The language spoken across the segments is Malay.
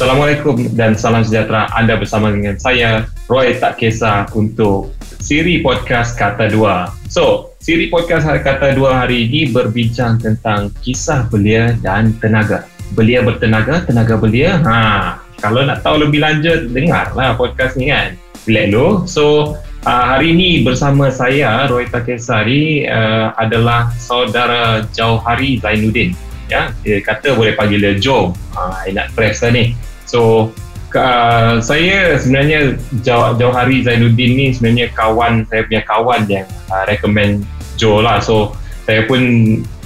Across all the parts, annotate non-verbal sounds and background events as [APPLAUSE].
Assalamualaikum dan salam sejahtera anda bersama dengan saya Roy Tak Kisah untuk siri podcast Kata Dua. So, siri podcast Kata Dua hari ini berbincang tentang kisah belia dan tenaga. Belia bertenaga, tenaga belia. Ha, kalau nak tahu lebih lanjut, dengarlah podcast ni kan. Relax dulu. So, uh, hari ini bersama saya Roy Tak Kisah ni uh, adalah saudara Jauhari Zainuddin. Ya, dia kata boleh panggil dia Joe. Ha, nak press lah ni. So uh, saya sebenarnya jauh, jauh hari Zainuddin ni sebenarnya kawan saya punya kawan yang uh, recommend Joe lah. So saya pun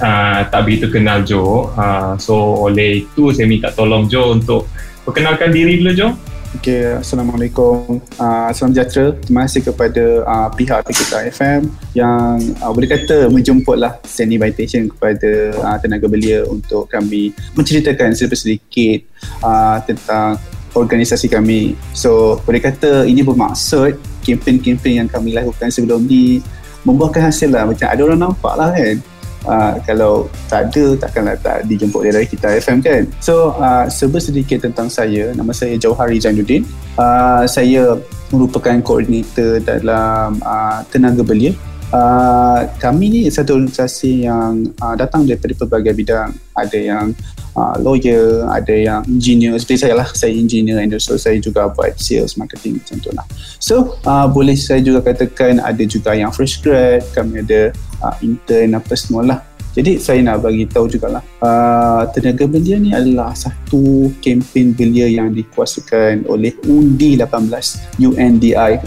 uh, tak begitu kenal Joe. Uh, so oleh itu saya minta tolong Joe untuk perkenalkan diri dulu Joe. Okay, Assalamualaikum. Uh, salam sejahtera. Terima kasih kepada uh, pihak kita FM yang uh, boleh kata menjemputlah send invitation kepada uh, tenaga belia untuk kami menceritakan sedikit uh, tentang organisasi kami. So, boleh kata ini bermaksud kempen-kempen yang kami lakukan sebelum ni membuahkan hasil lah. Macam ada orang nampak lah kan uh, kalau tak ada takkanlah tak dijemput dari kita FM kan. So uh, serba sedikit tentang saya. Nama saya Jauhari Zainuddin uh, saya merupakan koordinator dalam uh, tenaga belia. Uh, kami ni satu organisasi yang uh, datang daripada pelbagai bidang. Ada yang uh, lawyer ada yang engineer. Seperti saya lah saya engineer and also saya juga buat sales marketing macam tu lah. So uh, boleh saya juga katakan ada juga yang fresh grad kami ada uh, intern apa semua lah jadi saya nak bagi tahu jugalah uh, tenaga belia ni adalah satu kempen belia yang dikuasakan oleh Undi 18 UNDI 18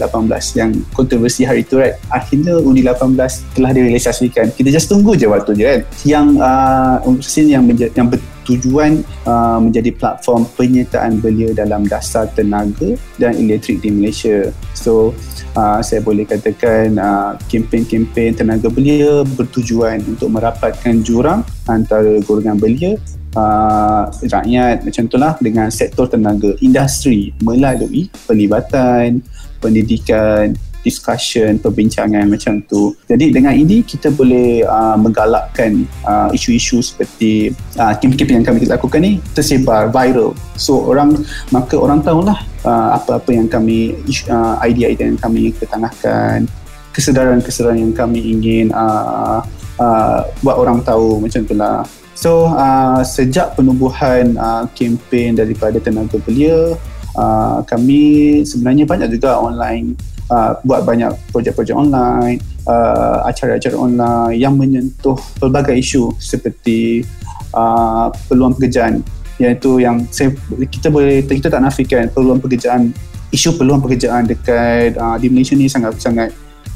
yang kontroversi hari itu right? Akhirnya Undi 18 telah direalisasikan kita just tunggu je waktu je kan? Yang uh, yang, menja- yang bertujuan uh, menjadi platform penyertaan belia dalam dasar tenaga dan elektrik di Malaysia. So uh, saya boleh katakan uh, kempen-kempen tenaga belia bertujuan untuk merapatkan jurang antara golongan belia uh, rakyat macam itulah dengan sektor tenaga industri melalui pelibatan pendidikan discussion, perbincangan macam tu. Jadi dengan ini kita boleh uh, menggalakkan uh, isu-isu seperti uh, kempen-kempen yang kami lakukan ni tersebar viral. So orang maka orang tahulah uh, apa-apa yang kami uh, idea-idea yang kami ketengahkan, kesedaran-kesedaran yang kami ingin uh, uh, buat orang tahu macam itulah. So uh, sejak penubuhan uh, kempen daripada tenaga belia uh, kami sebenarnya banyak juga online uh, buat banyak projek-projek online, uh, acara-acara online yang menyentuh pelbagai isu seperti uh, peluang pekerjaan. Iaitu yang saya, kita boleh kita tak nafikan peluang pekerjaan isu peluang pekerjaan dekat uh, di Malaysia ni sangat sangat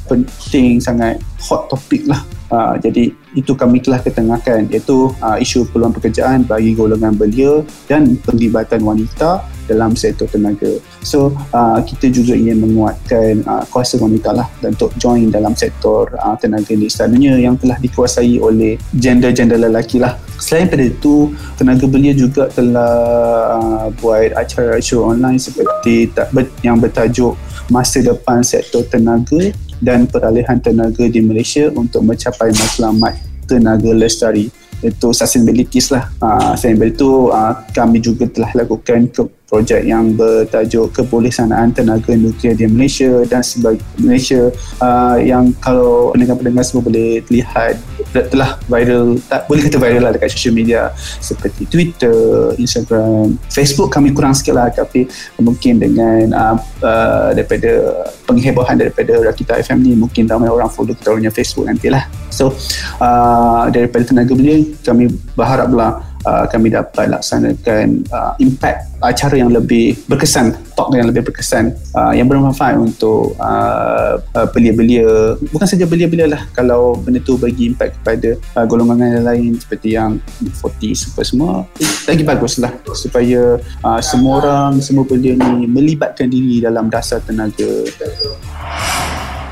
penting sangat hot topic lah. Uh, jadi itu kami telah ketengahkan. Iaitu uh, isu peluang pekerjaan bagi golongan belia dan penglibatan wanita dalam sektor tenaga. So uh, kita juga ingin menguatkan uh, kuasa wanita lah untuk join dalam sektor uh, tenaga di dunia yang telah dikuasai oleh gender-gender lelaki lah. Selain pada itu, tenaga belia juga telah uh, buat acara show online seperti yang bertajuk Masa Depan Sektor Tenaga dan Peralihan Tenaga di Malaysia untuk mencapai matlamat tenaga lestari itu sustainability lah. Uh, sustainability itu uh, kami juga telah lakukan ke projek yang bertajuk kebolehsanaan tenaga nuklear di Malaysia dan sebagai Malaysia uh, yang kalau pendengar-pendengar semua boleh lihat telah viral tak boleh kata viral lah dekat social media seperti Twitter, Instagram, Facebook kami kurang sikit lah tapi mungkin dengan uh, uh, daripada penghebohan daripada Rakita FM ni mungkin ramai orang follow kita orangnya Facebook nantilah. So uh, daripada tenaga belia kami berharaplah uh, kami dapat laksanakan uh, impact acara yang lebih berkesan talk yang lebih berkesan uh, yang bermanfaat untuk uh, uh, belia-belia. Bukan saja belia-belia lah kalau benda tu bagi impact kepada uh, golongan yang lain seperti yang 40 super semua lagi bagus lah supaya uh, semua orang semua belia ni melibatkan diri dalam dasar tenaga.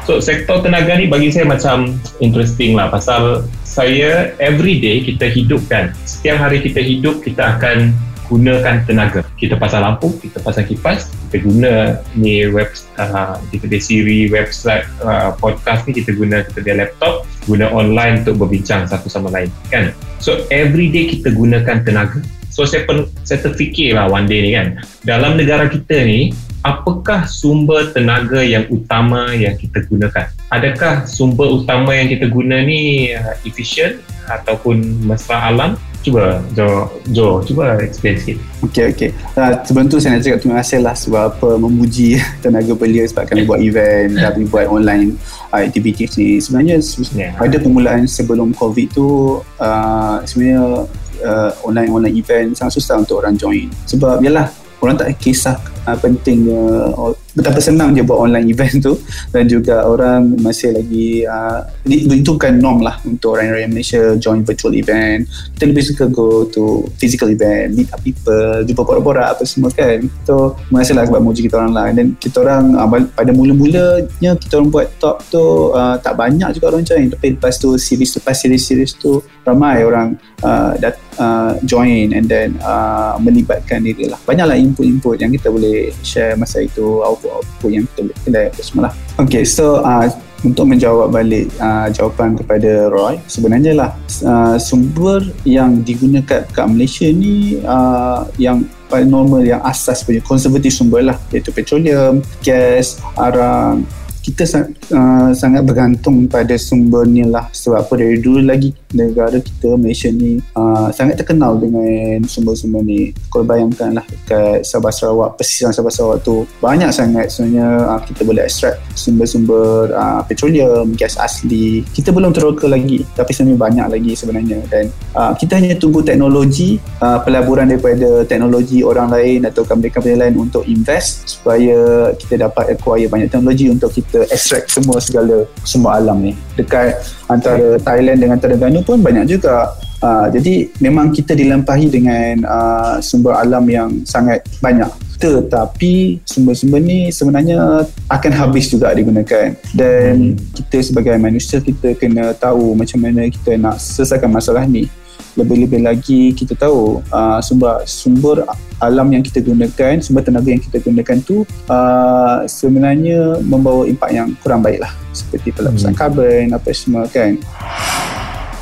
So sektor tenaga ni bagi saya macam interesting lah pasal saya every day kita hidup kan setiap hari kita hidup kita akan gunakan tenaga. Kita pasang lampu kita pasang kipas kita guna ni web uh, kita punya Siri website uh, podcast ni kita guna kita punya laptop guna online untuk berbincang satu sama lain kan? So every day kita gunakan tenaga So saya, per, saya terfikir lah one day ni kan. Dalam negara kita ni, apakah sumber tenaga yang utama yang kita gunakan? Adakah sumber utama yang kita guna ni uh, efisien ataupun mesra alam? Cuba Jo, Jo cuba explain sikit. Okay, okay. Uh, sebelum tu saya nak cakap terima kasih lah sebab apa memuji [LAUGHS] tenaga belia sebab kami buat event, kami buat online uh, activities ni. Sebenarnya yeah. pada permulaan sebelum COVID tu uh, sebenarnya uh, online-online event sangat susah untuk orang join. Sebab yalah orang tak kisah uh, pentingnya uh, betapa senang dia buat online event tu. Dan juga orang masih lagi uh, itu bukan norm lah untuk orang orang Malaysia join virtual event. Kita lebih suka go to physical event meet up people jumpa borak-borak apa semua kan. So terima lah sebab muji kita orang lah. Dan kita orang uh, pada mula-mulanya kita orang buat talk tu uh, tak banyak juga orang join. Tapi lepas tu series lepas series-series tu ramai orang uh, dat, uh, join and then uh, melibatkan diri lah. Banyaklah input-input yang kita boleh share masa itu output-output yang kita boleh kedai apa semua lah. Okay so uh, untuk menjawab balik uh, jawapan kepada Roy sebenarnya lah uh, sumber yang digunakan kat Malaysia ni uh, yang paling normal yang asas punya konservatif sumber lah iaitu petroleum, gas, arang, kita uh, sangat bergantung pada sumber ni lah. Sebab apa dari dulu lagi negara kita Malaysia ni uh, sangat terkenal dengan sumber-sumber ni. Kalau bayangkan lah dekat Sabah Sarawak pesisir Sabah Sarawak tu banyak sangat sebenarnya uh, kita boleh extract sumber-sumber uh, petroleum gas asli. Kita belum teroka lagi tapi sebenarnya banyak lagi sebenarnya. Dan uh, kita hanya tunggu teknologi uh, pelaburan daripada teknologi orang lain atau company-company lain untuk invest supaya kita dapat acquire banyak teknologi untuk kita kita extract semua segala semua alam ni. Dekat antara Thailand dengan Terengganu pun banyak juga. Uh, jadi memang kita dilempahi dengan uh, sumber alam yang sangat banyak. Tetapi sumber-sumber ni sebenarnya akan habis juga digunakan. Dan hmm. kita sebagai manusia kita kena tahu macam mana kita nak selesaikan masalah ni lebih-lebih lagi kita tahu uh, sumber sumber alam yang kita gunakan sumber tenaga yang kita gunakan tu uh, sebenarnya membawa impak yang kurang baik lah seperti pelapusan hmm. karbon apa semua kan.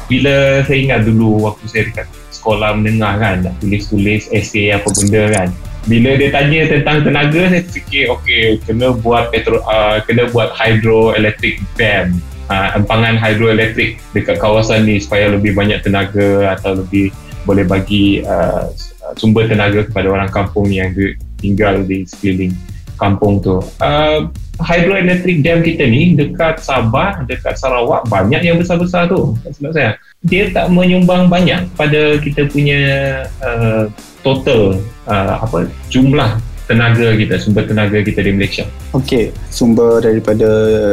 Bila saya ingat dulu waktu saya dekat sekolah menengah kan nak tulis-tulis essay apa benda kan bila dia tanya tentang tenaga saya fikir okey kena buat petro uh, kena buat hydroelectric dam uh, empangan hidroelektrik dekat kawasan ni supaya lebih banyak tenaga atau lebih boleh bagi uh, sumber tenaga kepada orang kampung yang tinggal di sekeliling kampung tu. Uh, hydroelectric dam kita ni dekat Sabah, dekat Sarawak banyak yang besar-besar tu. Sebab saya dia tak menyumbang banyak pada kita punya uh, total uh, apa jumlah tenaga kita, sumber tenaga kita di Malaysia? Okey, sumber daripada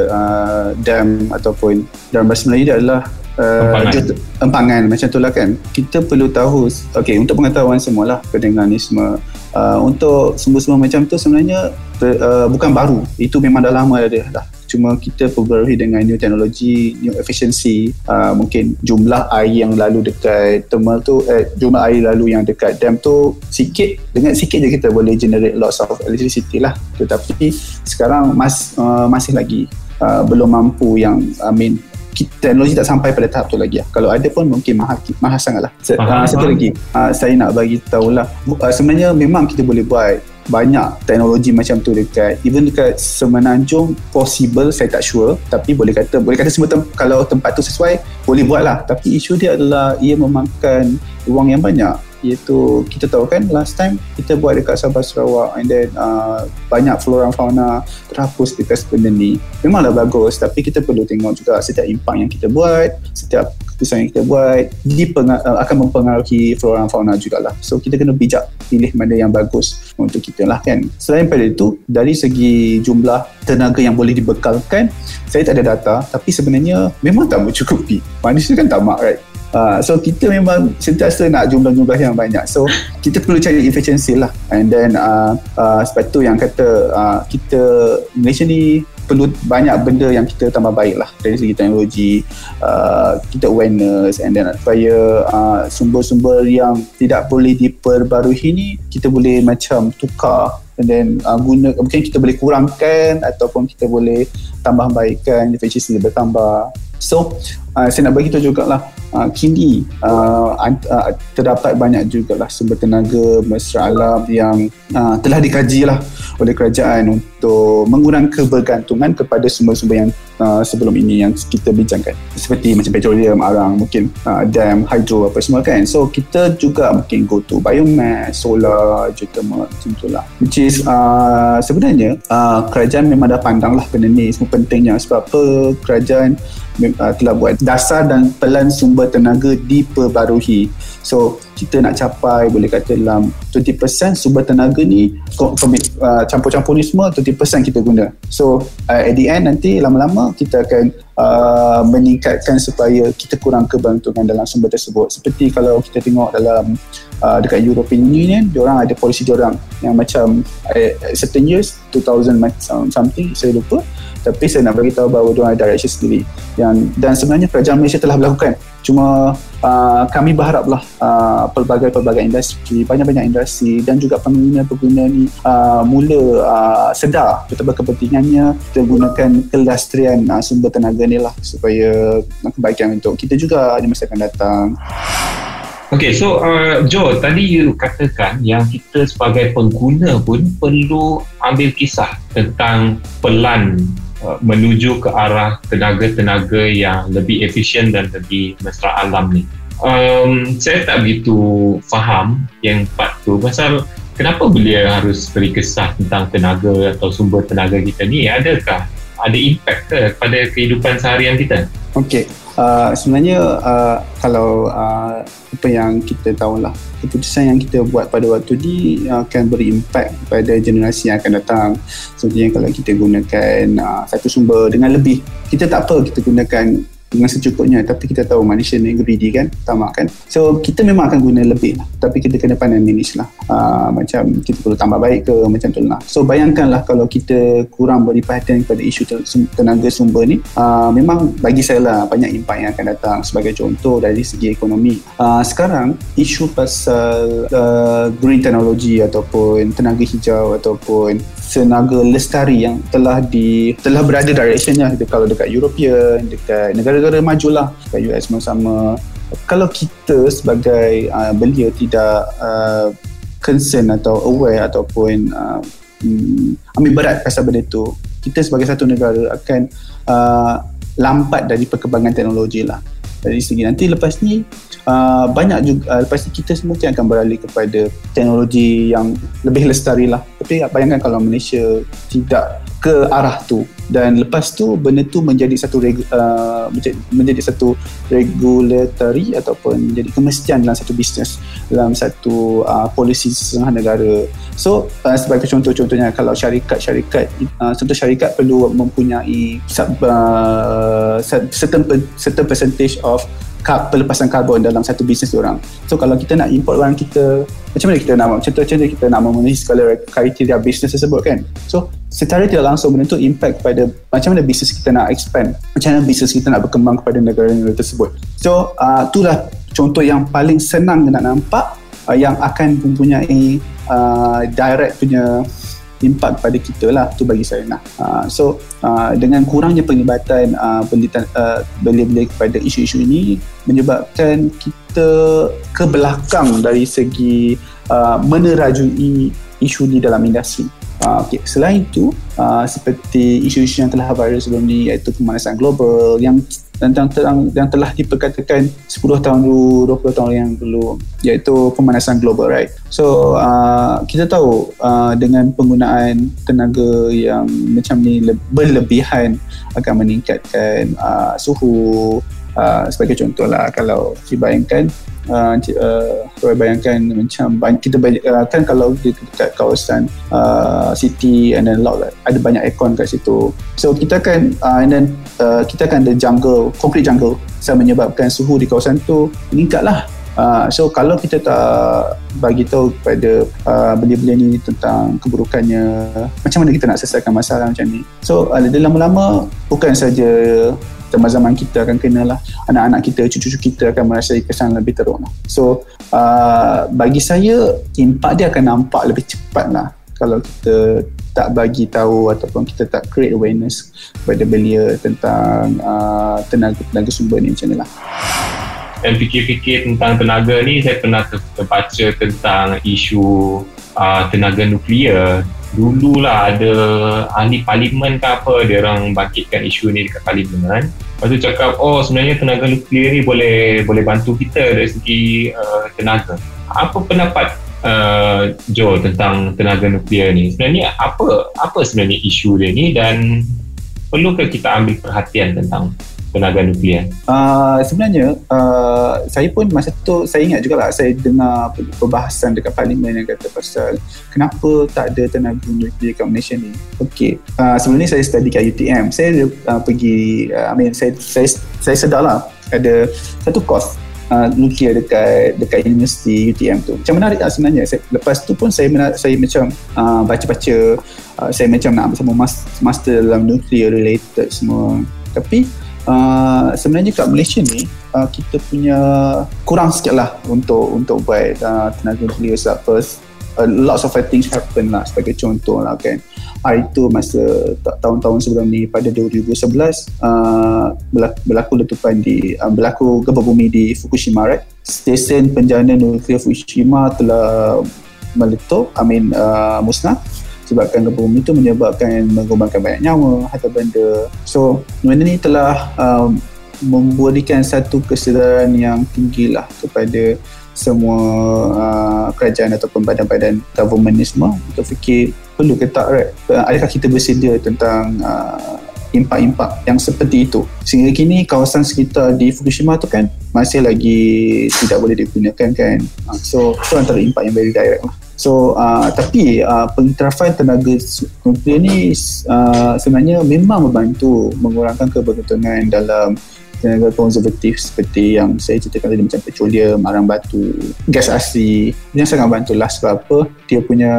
uh, dam ataupun dalam bahasa Melayu dia adalah uh, empangan. Jut, empangan macam tu lah kan. Kita perlu tahu, okey untuk pengetahuan semua lah pendengar ni semua, uh, untuk sumber-sumber macam tu sebenarnya uh, bukan baru. Itu memang dah lama dah, dah cuma kita perbarui dengan new teknologi new efficiency uh, mungkin jumlah air yang lalu dekat thermal tu eh, jumlah air lalu yang dekat dam tu sikit dengan sikit je kita boleh generate lots of electricity lah tetapi sekarang mas, uh, masih lagi uh, belum mampu yang I mean teknologi tak sampai pada tahap tu lagi lah. Kalau ada pun mungkin mahal, mahal sangat lah. Satu lagi, uh, saya nak bagi tahu lah. Uh, sebenarnya memang kita boleh buat banyak teknologi macam tu dekat even dekat Semenanjung possible saya tak sure. Tapi boleh kata boleh kata semua tem- kalau tempat tu sesuai boleh buat lah tapi isu dia adalah ia memakan ruang yang banyak. Iaitu kita tahu kan last time kita buat dekat Sabah Sarawak and then uh, banyak flora fauna terhapus dekat benda ni. Memanglah bagus tapi kita perlu tengok juga setiap impak yang kita buat setiap keputusan yang kita buat. Uh, akan mempengaruhi flora fauna jugalah. So kita kena bijak pilih mana yang bagus untuk kita lah kan? Selain pada itu dari segi jumlah tenaga yang boleh dibekalkan saya tak ada data tapi sebenarnya memang tak mencukupi. Manusia kan tamak right? Uh, so kita memang sentiasa nak jumlah-jumlah yang banyak. So kita perlu cari efficiency lah. And then uh, uh, sebab tu yang kata uh, kita Malaysia ni perlu banyak benda yang kita tambah baik lah dari segi teknologi uh, kita awareness and then supaya uh, sumber-sumber yang tidak boleh diperbarui ni kita boleh macam tukar and then uh, guna mungkin kita boleh kurangkan ataupun kita boleh tambah baikkan efficiency bertambah. So uh, saya nak bagi tahu jugalah. Uh, kini uh, uh, terdapat banyak jugalah sumber tenaga mesra alam yang uh, telah dikaji lah oleh kerajaan untuk mengurangkan kebergantungan kepada sumber-sumber yang uh, sebelum ini yang kita bincangkan. Seperti macam petroleum, arang, mungkin uh, dam, hydro apa semua kan. So kita juga mungkin go to biomass, solar, geothermal macam tu lah which is uh, sebenarnya uh, kerajaan memang dah pandang lah benda ni semua pentingnya. Sebab apa? Kerajaan uh, telah buat dasar dan pelan sumber tenaga diperbarui so kita nak capai boleh kata dalam 20% sumber tenaga ni uh, campur-campur ni semua 20% kita guna. So uh, at the end nanti lama-lama kita akan uh, meningkatkan supaya kita kurang kebantungan dalam sumber tersebut. Seperti kalau kita tengok dalam uh, dekat European Union diorang ada polisi diorang yang macam uh, certain years 2000 something saya lupa. Tapi saya nak beritahu bahawa dia ada direction sendiri. Yang dan sebenarnya kerajaan Malaysia telah melakukan cuma uh, kami berharaplah uh, pelbagai-pelbagai industri banyak-banyak industri dan juga pengguna-pengguna ni uh, mula uh, sedar betapa kepentingannya kita gunakan kelastrian uh, sumber tenaga ni lah supaya kebaikan untuk kita juga di masa akan datang. Okay, so uh, Joe, tadi you katakan yang kita sebagai pengguna pun perlu ambil kisah tentang pelan Uh, menuju ke arah tenaga-tenaga yang lebih efisien dan lebih mesra alam ni. Um, saya tak begitu faham yang part tu pasal kenapa belia harus beri kesah tentang tenaga atau sumber tenaga kita ni adakah ada impact ke pada kehidupan seharian kita? Okey, uh, sebenarnya uh, kalau uh, apa yang kita tahulah keputusan yang kita buat pada waktu ni akan berimpak pada generasi yang akan datang. Seperti kalau kita gunakan uh, satu sumber dengan lebih kita tak apa kita gunakan dengan secukupnya. Tapi kita tahu manusia ni greedy kan tamak kan. So kita memang akan guna lebih lah. Tapi kita kena pandai manage lah. Uh, macam kita perlu tambah baik ke macam tu lah. So bayangkanlah kalau kita kurang beri perhatian kepada isu tenaga sumber ni uh, memang bagi saya lah banyak impak yang akan datang sebagai contoh dari segi ekonomi. Uh, sekarang isu pasal uh, green technology ataupun tenaga hijau ataupun tenaga lestari yang telah di telah berada directionnya kalau dekat European dekat negara-negara maju lah dekat US sama-sama kalau kita sebagai uh, belia tidak uh, concern atau aware ataupun uh, um, ambil berat pasal benda tu kita sebagai satu negara akan uh, lambat dari perkembangan teknologi lah dari segi nanti lepas ni uh, banyak juga uh, lepas ni kita semua akan beralih kepada teknologi yang lebih lestari lah tapi bayangkan kalau Malaysia tidak ke arah tu. Dan lepas tu benda tu menjadi satu regu, uh, menjadi, menjadi satu regulatory ataupun menjadi kemestian dalam satu bisnes dalam satu uh, polisi setengah negara. So uh, sebagai contoh-contohnya kalau syarikat-syarikat uh, contoh syarikat perlu mempunyai uh, certain, certain percentage of pelepasan karbon dalam satu bisnes orang. So kalau kita nak import barang kita, macam mana kita nak contoh-contoh kita nak memenuhi segala kriteria bisnes tersebut kan? So secara tidak langsung benda tu impact pada macam mana bisnes kita nak expand, macam mana bisnes kita nak berkembang kepada negara-negara tersebut. So uh, itulah contoh yang paling senang nak nampak uh, yang akan mempunyai uh, direct punya impak pada kita lah tu bagi saya nah. Uh, so uh, dengan kurangnya penglibatan uh, uh, belia-belia kepada isu-isu ini menyebabkan kita ke belakang dari segi uh, menerajui isu ni dalam industri. Uh, okay. Selain itu, uh, seperti isu-isu yang telah viral sebelum ni iaitu pemanasan global yang tentang terang yang telah diperkatakan 10 tahun dulu 20 tahun yang dulu iaitu pemanasan global right? So uh, kita tahu uh, dengan penggunaan tenaga yang macam ni berlebihan akan meningkatkan uh, suhu uh, sebagai contoh lah kalau dibayangkan uh, uh, bayangkan macam kita uh, kan kalau di dekat kawasan uh, city and then lot ada banyak aircon kat situ. So kita kan uh, and then uh, kita kan ada jungle concrete jungle. Yang menyebabkan suhu di kawasan tu meningkat lah. Uh, so kalau kita tak bagi tahu kepada uh, belia-belia ni tentang keburukannya macam mana kita nak selesaikan masalah macam ni. So uh, lama-lama bukan saja zaman-zaman kita akan kena lah anak-anak kita, cucu-cucu kita akan merasai kesan lebih teruk lah. so uh, bagi saya impak dia akan nampak lebih cepat lah. Kalau kita tak bagi tahu ataupun kita tak create awareness kepada belia tentang uh, tenaga-tenaga sumber ni macam ni lah. Dan fikir-fikir tentang tenaga ni saya pernah terbaca tentang isu uh, tenaga nuklear dululah ada ahli parlimen ke apa dia orang bangkitkan isu ni dekat parlimen lepas tu cakap oh sebenarnya tenaga nuklear ni boleh boleh bantu kita dari segi uh, tenaga. Apa pendapat uh, Joe tentang tenaga nuklear ni? Sebenarnya apa apa sebenarnya isu dia ni dan perlukah kita ambil perhatian tentang tenaga nuklear? Uh, sebenarnya uh, saya pun masa tu saya ingat juga lah saya dengar perbahasan dekat parlimen yang kata pasal kenapa tak ada tenaga nuklear kat Malaysia ni. Okey, uh, sebelum ni saya study kat UTM. Saya uh, pergi, uh, I mean saya, saya, saya sedar lah ada satu course Uh, nuklear dekat dekat universiti UTM tu. Macam menarik lah sebenarnya. Saya, lepas tu pun saya menarik, saya macam uh, baca-baca uh, saya macam nak bersama master dalam nuklear related semua. Tapi uh, sebenarnya kat Malaysia ni uh, kita punya kurang sikit lah untuk untuk buat uh, tenaga nuklear sebab first uh, lots of things happen lah sebagai contoh lah kan. Hari tu masa tahun-tahun sebelum ni pada 2011 uh, berlaku, letupan di uh, berlaku gempa bumi di Fukushima right? Stesen penjana nuklear Fukushima telah meletup I mean uh, musnah sebabkan gempa bumi itu menyebabkan mengorbankan banyak nyawa atau benda. So benda ni telah um, memberikan satu kesedaran yang tinggi lah kepada semua uh, kerajaan ataupun badan-badan government ni semua. Untuk fikir perlu ke tak right? adakah kita bersedia tentang uh, impak-impak yang seperti itu? Sehingga kini kawasan sekitar di Fukushima tu kan masih lagi tidak boleh digunakan kan? Uh, so itu antara impak yang very direct lah So uh, tapi uh, pengiktirafan tenaga nuklear ni uh, sebenarnya memang membantu mengurangkan kebergantungan dalam tenaga konservatif seperti yang saya ceritakan tadi macam petroleum, arang batu, gas asli yang sangat bantulah sebab apa? Dia punya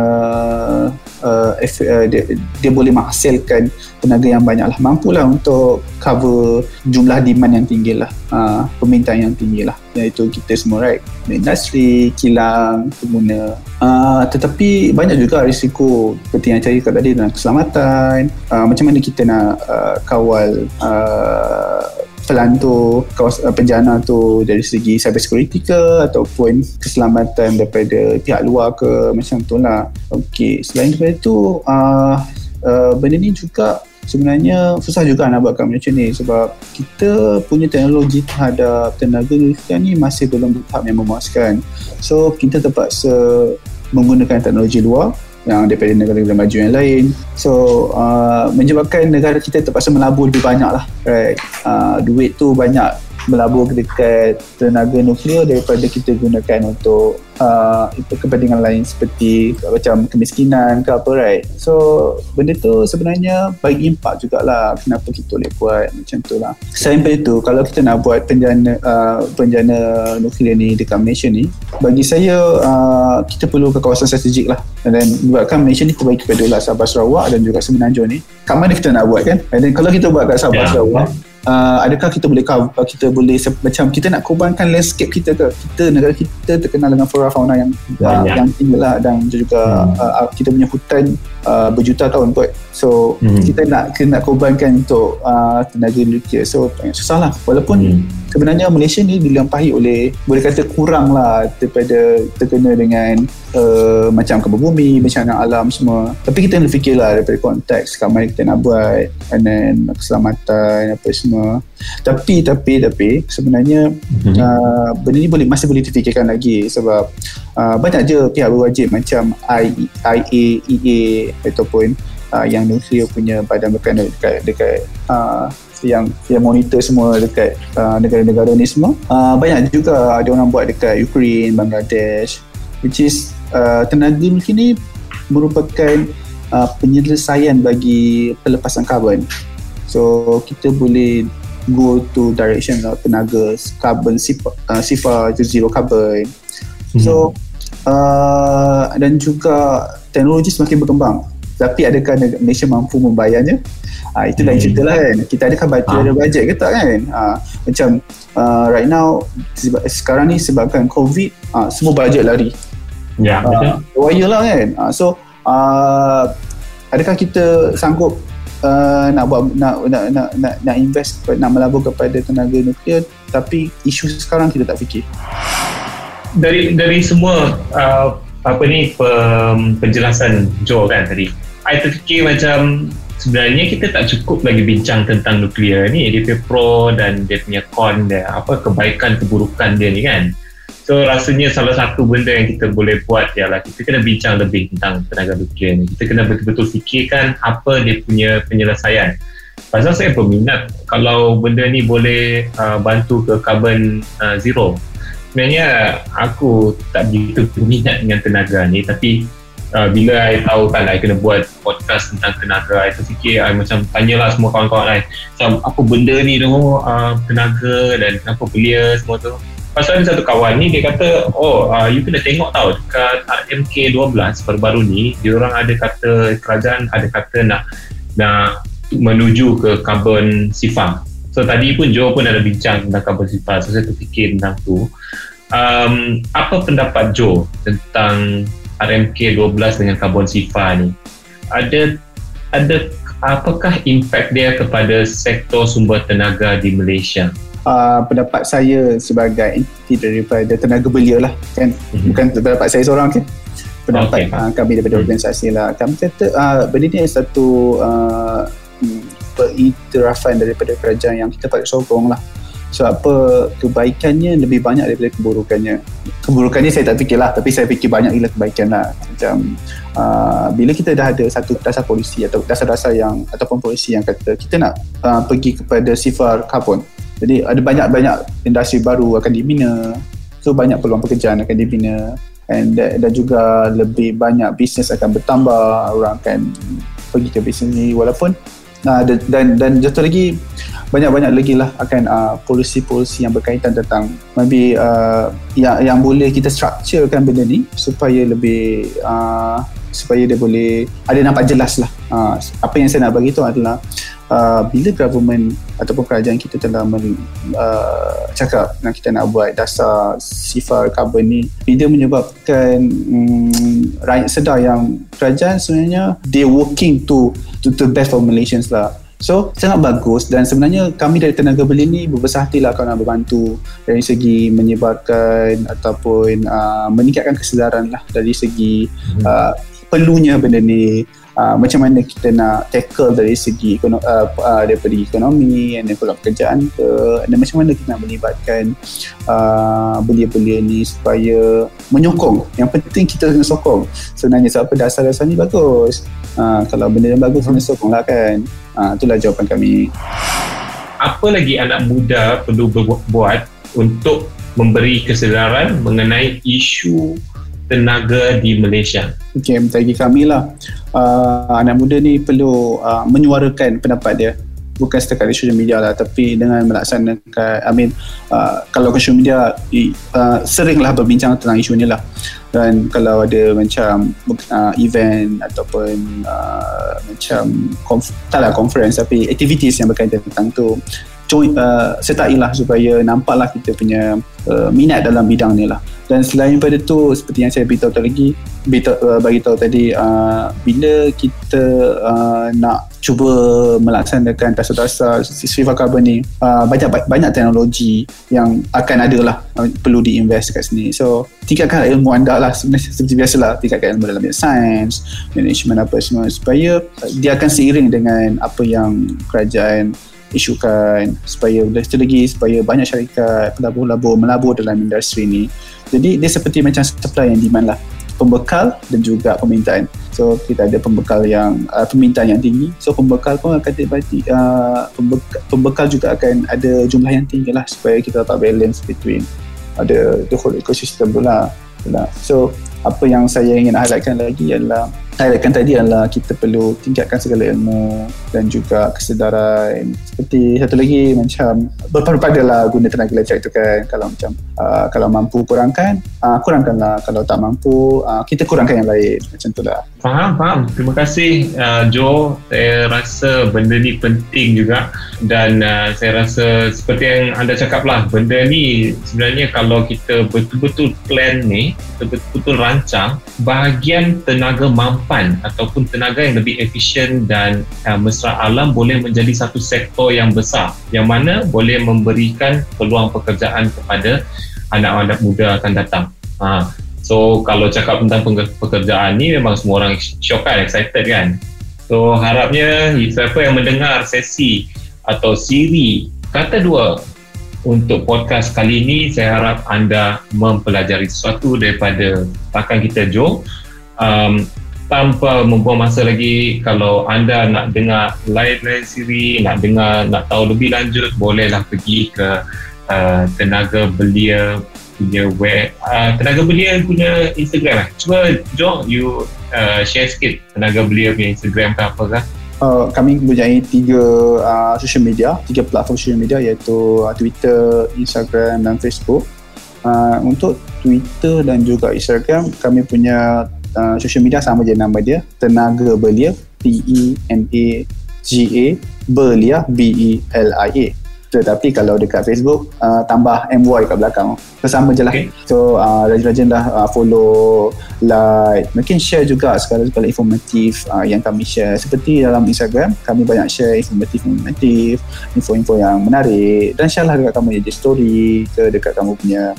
uh, uh, dia, dia boleh menghasilkan tenaga yang banyak lah. Mampulah untuk cover jumlah demand yang tinggi lah. Uh, permintaan yang tinggi lah. Iaitu kita semua right? Industri, kilang, pengguna. Uh, tetapi banyak juga risiko seperti yang cari tadi dalam keselamatan. Uh, macam mana kita nak uh, kawal uh, pelantur kawas, uh, penjana tu dari segi cyber security ke ataupun keselamatan daripada pihak luar ke macam tu lah. Ok selain daripada tu uh, uh, benda ni juga sebenarnya susah juga nak buat kat Malaysia ni sebab kita punya teknologi terhadap tenaga nuklear ni masih belum tahap yang memuaskan. So kita terpaksa menggunakan teknologi luar yang daripada negara-negara maju yang lain. So uh, menyebabkan negara kita terpaksa melabur lebih banyak lah right. Uh, duit tu banyak melabur dekat tenaga nuklear daripada kita gunakan untuk uh, kepentingan lain seperti macam kemiskinan ke apa right? So benda tu sebenarnya bagi impak jugalah kenapa kita boleh buat macam tu lah. Selain daripada tu kalau kita nak buat penjana uh, penjana nuklear ni dekat Malaysia ni bagi saya uh, kita perlu ke kawasan strategik lah. Dan buatkan Malaysia ni terbagi kepada lah Sabah Sarawak dan juga Semenanjung ni. Kat mana kita nak buat kan? Dan kalau kita buat kat Sabah yeah. Sarawak uh, adakah kita boleh cover, uh, kita boleh macam kita nak korbankan landscape kita ke kita negara kita terkenal dengan flora fauna yang uh, yang tinggi lah dan juga hmm. uh, kita punya hutan uh, berjuta tahun kot so hmm. kita nak kita nak korbankan untuk uh, tenaga nuklear so susah lah walaupun hmm. Sebenarnya Malaysia ni dilampahi oleh boleh kata kurang lah daripada terkena dengan uh, macam kebun bumi bencana alam semua tapi kita kena fikirlah daripada konteks kat mana kita nak buat and then keselamatan apa semua tapi tapi tapi sebenarnya mm-hmm. uh, benda ni boleh masih boleh difikirkan lagi sebab uh, banyak je pihak berwajib macam IA, EA ataupun uh, yang nuklear punya badan berkenaan dekat dekat uh, yang yang monitor semua dekat uh, negara-negara ni semua. Uh, banyak juga ada orang buat dekat Ukraine, Bangladesh which is uh, tenaga nuklear ni merupakan uh, penyelesaian bagi pelepasan karbon so kita boleh go to direction of tenaga carbon sifar, uh, sifar itu zero carbon. Hmm. so uh, dan juga teknologi semakin berkembang tapi adakah Malaysia mampu membayarnya uh, itu lain hmm. cerita lah kan kita adakah bajet, ha. ada bajet ke tak kan uh, macam uh, right now sekarang ni sebabkan covid uh, semua bajet lari Ya, yeah, betul. Uh, lah kan. Uh, so, uh, adakah kita sanggup uh, nak buat nak nak nak nak, nak invest nak melabur kepada tenaga nuklear tapi isu sekarang kita tak fikir dari dari semua uh, apa ni penjelasan Joe kan tadi I terfikir macam sebenarnya kita tak cukup lagi bincang tentang nuklear ni. Dia punya pro dan dia punya con dia apa kebaikan keburukan dia ni kan. So rasanya salah satu benda yang kita boleh buat ialah kita kena bincang lebih tentang tenaga nuklear ni. Kita kena betul-betul fikirkan apa dia punya penyelesaian. Pasal saya berminat kalau benda ni boleh uh, bantu ke carbon uh, zero. Sebenarnya aku tak begitu berminat dengan tenaga ni tapi uh, bila saya tahu kan saya kena buat podcast tentang tenaga saya terfikir saya macam tanyalah semua kawan-kawan saya macam apa benda ni tu uh, tenaga dan kenapa belia semua tu. Pasal ada satu kawan ni dia kata oh uh, you kena tengok tau dekat MK12 baru-baru ni dia orang ada kata kerajaan ada kata nak nak menuju ke carbon sifar so tadi pun Joe pun ada bincang tentang carbon sifar so saya terfikir tentang tu. Um, apa pendapat Joe tentang RMK 12 dengan karbon sifa ni ada ada apakah impak dia kepada sektor sumber tenaga di Malaysia uh, pendapat saya sebagai entiti daripada tenaga belia lah kan mm-hmm. bukan pendapat saya seorang kan pendapat okay. uh, kami daripada mm-hmm. organisasi lah kami kata uh, benda ni satu uh, periktirafan daripada kerajaan yang kita patut sokong lah So apa kebaikannya lebih banyak daripada keburukannya. Keburukannya saya tak fikirlah tapi saya fikir banyak gila kebaikan lah. Macam uh, bila kita dah ada satu dasar polisi atau dasar-dasar yang ataupun polisi yang kata kita nak uh, pergi kepada sifar karbon. Jadi ada banyak-banyak industri baru akan dibina. So banyak peluang pekerjaan akan dibina and dan juga lebih banyak bisnes akan bertambah orang akan pergi ke bisnes ni walaupun uh, dan dan jatuh lagi banyak-banyak lagi lah akan uh, polisi-polisi yang berkaitan tentang maybe uh, yang yang boleh kita structurekan benda ni supaya lebih uh, supaya dia boleh ada nampak jelas lah. Uh, apa yang saya nak bagi tu adalah uh, bila government ataupun kerajaan kita telah men, uh, cakap yang kita nak buat dasar sifar carbon ni dia menyebabkan um, rakyat sedar yang kerajaan sebenarnya they working to to the best for Malaysians lah So sangat bagus dan sebenarnya kami dari Tenaga Beli ni berbesar hatilah kalau nak membantu dari segi menyebarkan ataupun uh, meningkatkan kesedaran lah dari segi hmm. uh, perlunya benda ni uh, macam mana kita nak tackle dari segi ekonomi, uh, uh, daripada ekonomi dan peluang pekerjaan ke dan macam mana kita nak melibatkan uh, belia-belia ni supaya menyokong. Yang penting kita kena sokong. Sebenarnya sebab dasar-dasar ni bagus. Uh, kalau benda yang bagus kena sokong lah kan. Uh, itulah jawapan kami. Apa lagi anak muda perlu buat untuk memberi kesedaran mengenai isu tenaga di Malaysia. Okay, bagi kami lah uh, anak muda ni perlu uh, menyuarakan pendapat dia. Bukan setakat di social media lah tapi dengan melaksanakan I mean uh, kalau ke social media uh, seringlah berbincang tentang isu ni lah. Dan kalau ada macam uh, event ataupun uh, macam konf- tak lah conference tapi activities yang berkaitan tentang tu join uh, sertailah supaya nampaklah kita punya uh, minat dalam bidang ni lah. Dan selain daripada tu seperti yang saya beritahu tadi lagi beritahu, uh, bagi tahu tadi uh, bila kita uh, nak cuba melaksanakan dasar-dasar sifar carbon ni uh, banyak banyak teknologi yang akan ada lah uh, perlu diinvest kat sini. So tingkatkan ilmu anda lah sebenarnya seperti biasalah tingkatkan ilmu dalam sains management apa semua supaya dia akan seiring dengan apa yang kerajaan isukan supaya lagi lagi supaya banyak syarikat pelabur-labur melabur dalam industri ni. Jadi dia seperti macam supply and demand lah. Pembekal dan juga permintaan. So kita ada pembekal yang uh, permintaan yang tinggi. So pembekal pun akan berarti uh, pembekal, pembekal juga akan ada jumlah yang tinggi lah supaya kita dapat balance between ada the whole ecosystem tu lah. So apa yang saya ingin highlightkan lagi adalah highlightkan tadi adalah kita perlu tingkatkan segala ilmu dan juga kesedaran. Seperti satu lagi macam berpada lah guna tenaga lecak itu kan. Kalau macam uh, kalau mampu kurangkan uh, kurangkanlah. Kalau tak mampu uh, kita kurangkan yang lain. Macam tu lah. Faham faham. Terima kasih uh, Joe. Saya rasa benda ni penting juga. Dan uh, saya rasa seperti yang anda cakap lah benda ni sebenarnya kalau kita betul-betul plan ni betul-betul rancang bahagian tenaga mampan ataupun tenaga yang lebih efisien dan uh, mesra alam boleh menjadi satu sektor yang besar. Yang mana boleh memberikan peluang pekerjaan kepada anak-anak muda akan datang. Ha. So kalau cakap tentang pekerjaan ni memang semua orang shock kan, excited kan. So harapnya siapa yang mendengar sesi atau siri kata dua untuk podcast kali ini saya harap anda mempelajari sesuatu daripada rakan kita Joe. Um, tanpa membuang masa lagi kalau anda nak dengar lain-lain siri nak dengar nak tahu lebih lanjut bolehlah pergi ke uh, tenaga belia punya web uh, tenaga belia punya Instagram eh. Cuba Jo you uh, share sikit tenaga belia punya Instagram ke apa ke? Uh, kami mempunyai tiga uh, social media, tiga platform social media iaitu uh, Twitter, Instagram dan Facebook. Uh, untuk Twitter dan juga Instagram, kami punya uh, social media sama je nama dia, Tenaga Belia, T-E-N-A-G-A, Belia, B-E-L-I-A tetapi kalau dekat Facebook uh, tambah MY kat belakang. Sama je lah. Okay. so uh, rajin-rajin dah uh, follow like mungkin share juga segala-segala informatif uh, yang kami share. Seperti dalam Instagram kami banyak share informatif-informatif info-info yang menarik. Dan share lah dekat kamu jadi story ke dekat kamu punya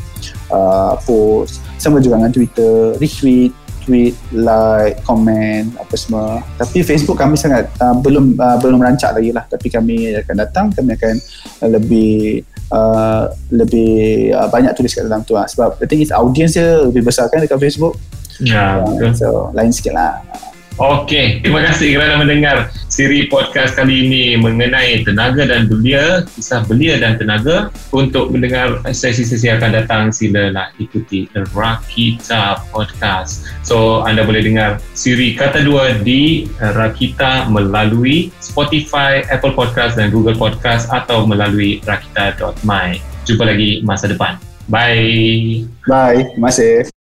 uh, post. Sama juga dengan Twitter retweet tweet, like, komen, apa semua. Tapi Facebook kami sangat uh, belum uh, belum rancak lagi lah. Tapi kami akan datang, kami akan lebih uh, lebih uh, banyak tulis kat dalam tu lah. Sebab the thing is audience dia lebih besar kan dekat Facebook. Ya, uh, betul. So, lain sikit lah. Okey, terima kasih kerana mendengar siri podcast kali ini mengenai tenaga dan belia, kisah belia dan tenaga. Untuk mendengar sesi-sesi akan datang, silalah ikuti Rakita Podcast. So, anda boleh dengar siri kata dua di Rakita melalui Spotify, Apple Podcast dan Google Podcast atau melalui rakita.my. Jumpa lagi masa depan. Bye. Bye. Terima kasih.